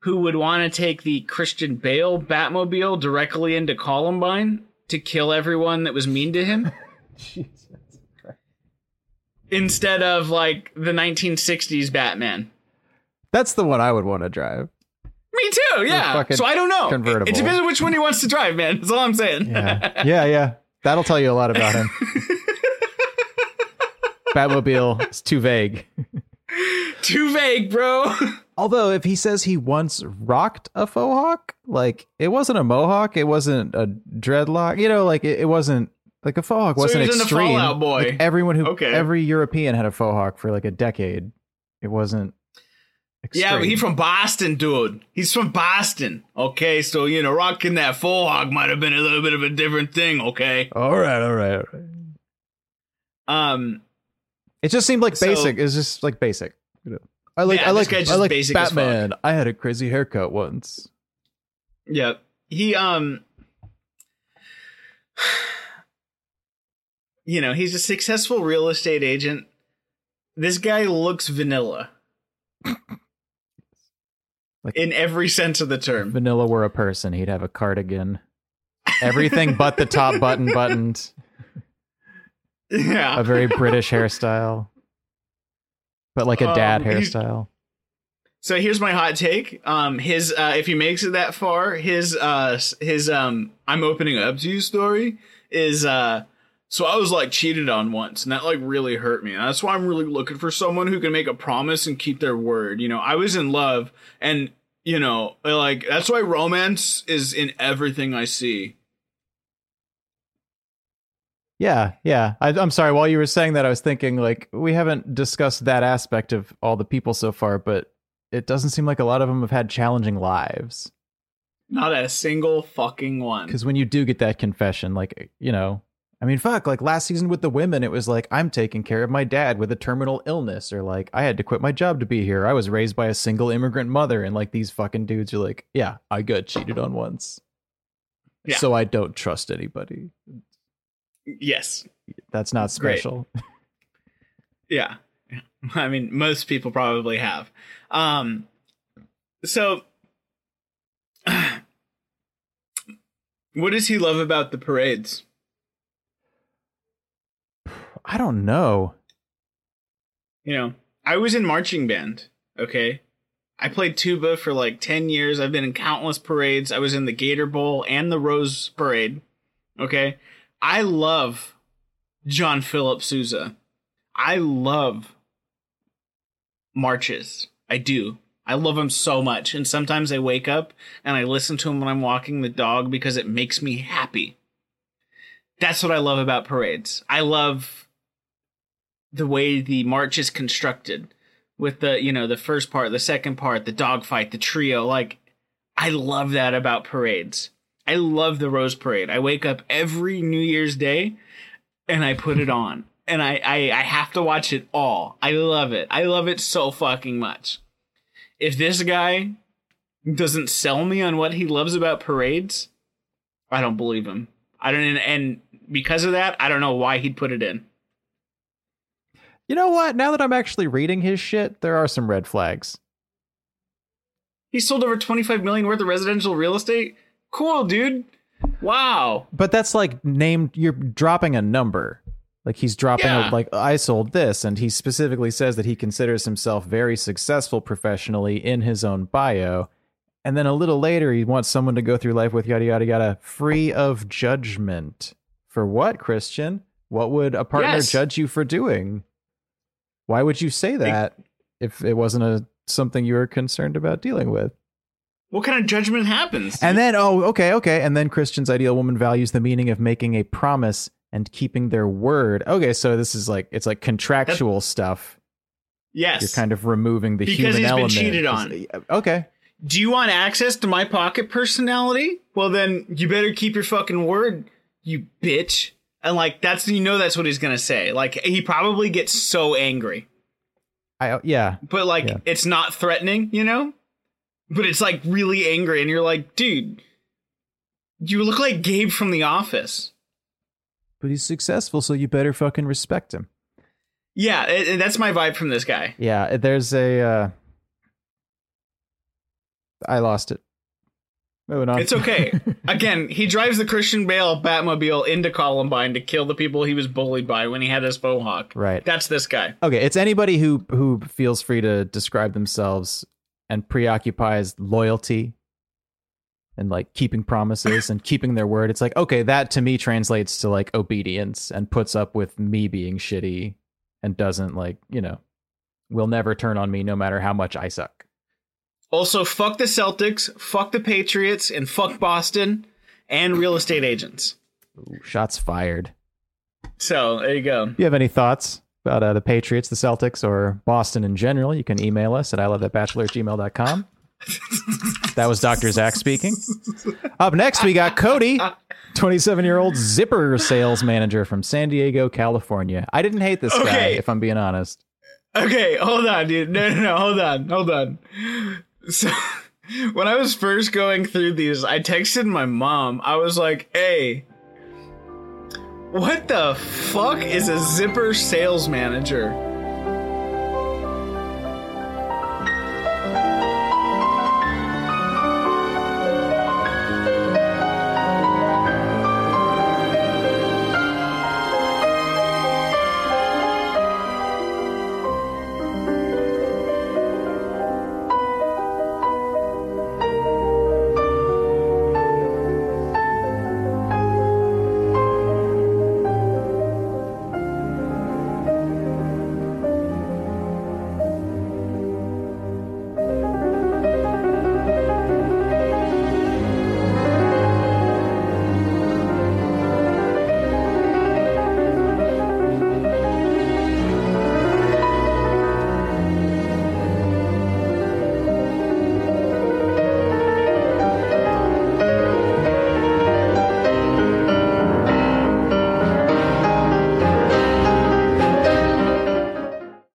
who would want to take the Christian Bale Batmobile directly into Columbine to kill everyone that was mean to him [LAUGHS] instead of like the 1960s Batman. That's the one I would want to drive. Me too. Yeah. So I don't know. convertible. It depends on which one he wants to drive, man. That's all I'm saying. Yeah, yeah, yeah. That'll tell you a lot about him. [LAUGHS] Batmobile is too vague. Too vague, bro. Although, if he says he once rocked a faux hawk, like it wasn't a mohawk, it wasn't a dreadlock, you know, like it, it wasn't like a faux hawk So wasn't was extreme. Fall Out Boy. Like, everyone who, Okay. every European had a faux hawk for like a decade. It wasn't. Extreme. Yeah, but he's from Boston, dude. He's from Boston. Okay, so you know, rocking that full hawk might have been a little bit of a different thing. Okay. all right, all right, all right. Um. It just seemed like So- basic. It's just like basic. You know. I like. I like. I like basic as fuck. Batman. I had a crazy haircut once. Yeah. He um. You know, he's a successful real estate agent. This guy looks vanilla. Like- in every sense of the term. Vanilla were a person, he'd have a cardigan. Everything but the top button buttoned. [LAUGHS] Yeah. A very British hairstyle. But like a dad Um, hairstyle. So here's my hot take. Um, his uh, if he makes it that far, his uh, his um, I'm opening up to you story is uh, so I was like cheated on once, and that like really hurt me. And that's why I'm really looking for someone who can make a promise and keep their word. You know, I was in love, and you know, like that's why romance is in everything I see. Yeah, yeah. I, I'm sorry. While you were saying that, I was thinking like we haven't discussed that aspect of all the people so far, but it doesn't seem like a lot of them have had challenging lives. Not a single fucking one. Because when you do get that confession, like you know, I mean, fuck. Like last season with the women, it was like I'm taking care of my dad with a terminal illness, or like I had to quit my job to be here. I was raised by a single immigrant mother, and like these fucking dudes are like, yeah, I got cheated on once, Yeah. so I don't trust anybody. Yes. That's not Great. special. [LAUGHS] Yeah. I mean, most people probably have. Um, so, [SIGHS] what does he love about the parades? I don't know. You know, I was in marching band, okay? I played tuba for like 10 years. I've been in countless parades. I was in the Gator Bowl and the Rose Parade, okay? I love John Philip Sousa. I love marches. I do. I love him so much. And sometimes I wake up and I listen to him when I'm walking the dog because it makes me happy. That's what I love about parades. I love the way the march is constructed with the, you know, the first part, the second part, the dogfight, the trio. Like, I love that about parades. I love the Rose Parade. I wake up every New Year's Day and I put it on. And I, I, I have to watch it all. I love it. I love it so fucking much. If this guy doesn't sell me on what he loves about parades, I don't believe him. I don't, and because of that, I don't know why he'd put it in. You know what? Now that I'm actually reading his shit, there are some red flags. He sold over 25 million worth of residential real estate. Cool, dude. Wow. But that's like named. You're dropping a number. Like he's dropping Yeah. a, like I sold this, and he specifically says that he considers himself very successful professionally in his own bio. And then a little later, he wants someone to go through life with yada yada yada, free of judgment. For what, Christian? What would a partner Yes. judge you for doing? Why would you say that if it wasn't a something you were concerned about dealing with? What kind of judgment happens? And then, oh, okay, okay. And then Christian's ideal woman values the meaning of making a promise and keeping their word. Okay, so this is like it's like contractual stuff. yes. You're kind of removing the Because human he's been cheated on. Okay. Do you want access to my pocket personality? Well, then you better keep your fucking word, you bitch. And like that's you know that's what he's gonna say. Like he probably gets so angry, I yeah. but like Yeah. it's not threatening, you know. But it's like really angry, and you're like, dude, you look like Gabe from The Office. But he's successful, so you better fucking respect him. Yeah, it, it- that's my vibe from this guy. Yeah, there's a uh I lost it. Moving on. It's okay. [LAUGHS] Again, he drives the Christian Bale Batmobile into Columbine to kill the people he was bullied by when he had his faux right. That's this guy. Okay, it's anybody who who feels free to describe themselves and preoccupies loyalty and like keeping promises and keeping their word. It's like, okay, that to me translates to like obedience and puts up with me being shitty and doesn't like, you know, will never turn on me no matter how much I suck. Also, fuck the Celtics, fuck the Patriots, and fuck Boston and real estate agents. Ooh, shots fired. So there you go. You have any thoughts about uh, the Patriots, the Celtics, or Boston in general, you can email us at I love that bachelor at gmail.com. that was Dr. Zach speaking. Up next, we got Cody, 27 year old zipper sales manager from San Diego, California. I didn't hate this guy, if I'm being honest. Okay, hold on, dude. No, no, no, hold on, hold on. So, [LAUGHS] when I was first going through these, I texted my mom. I was like, hey, what the fuck is a zipper sales manager?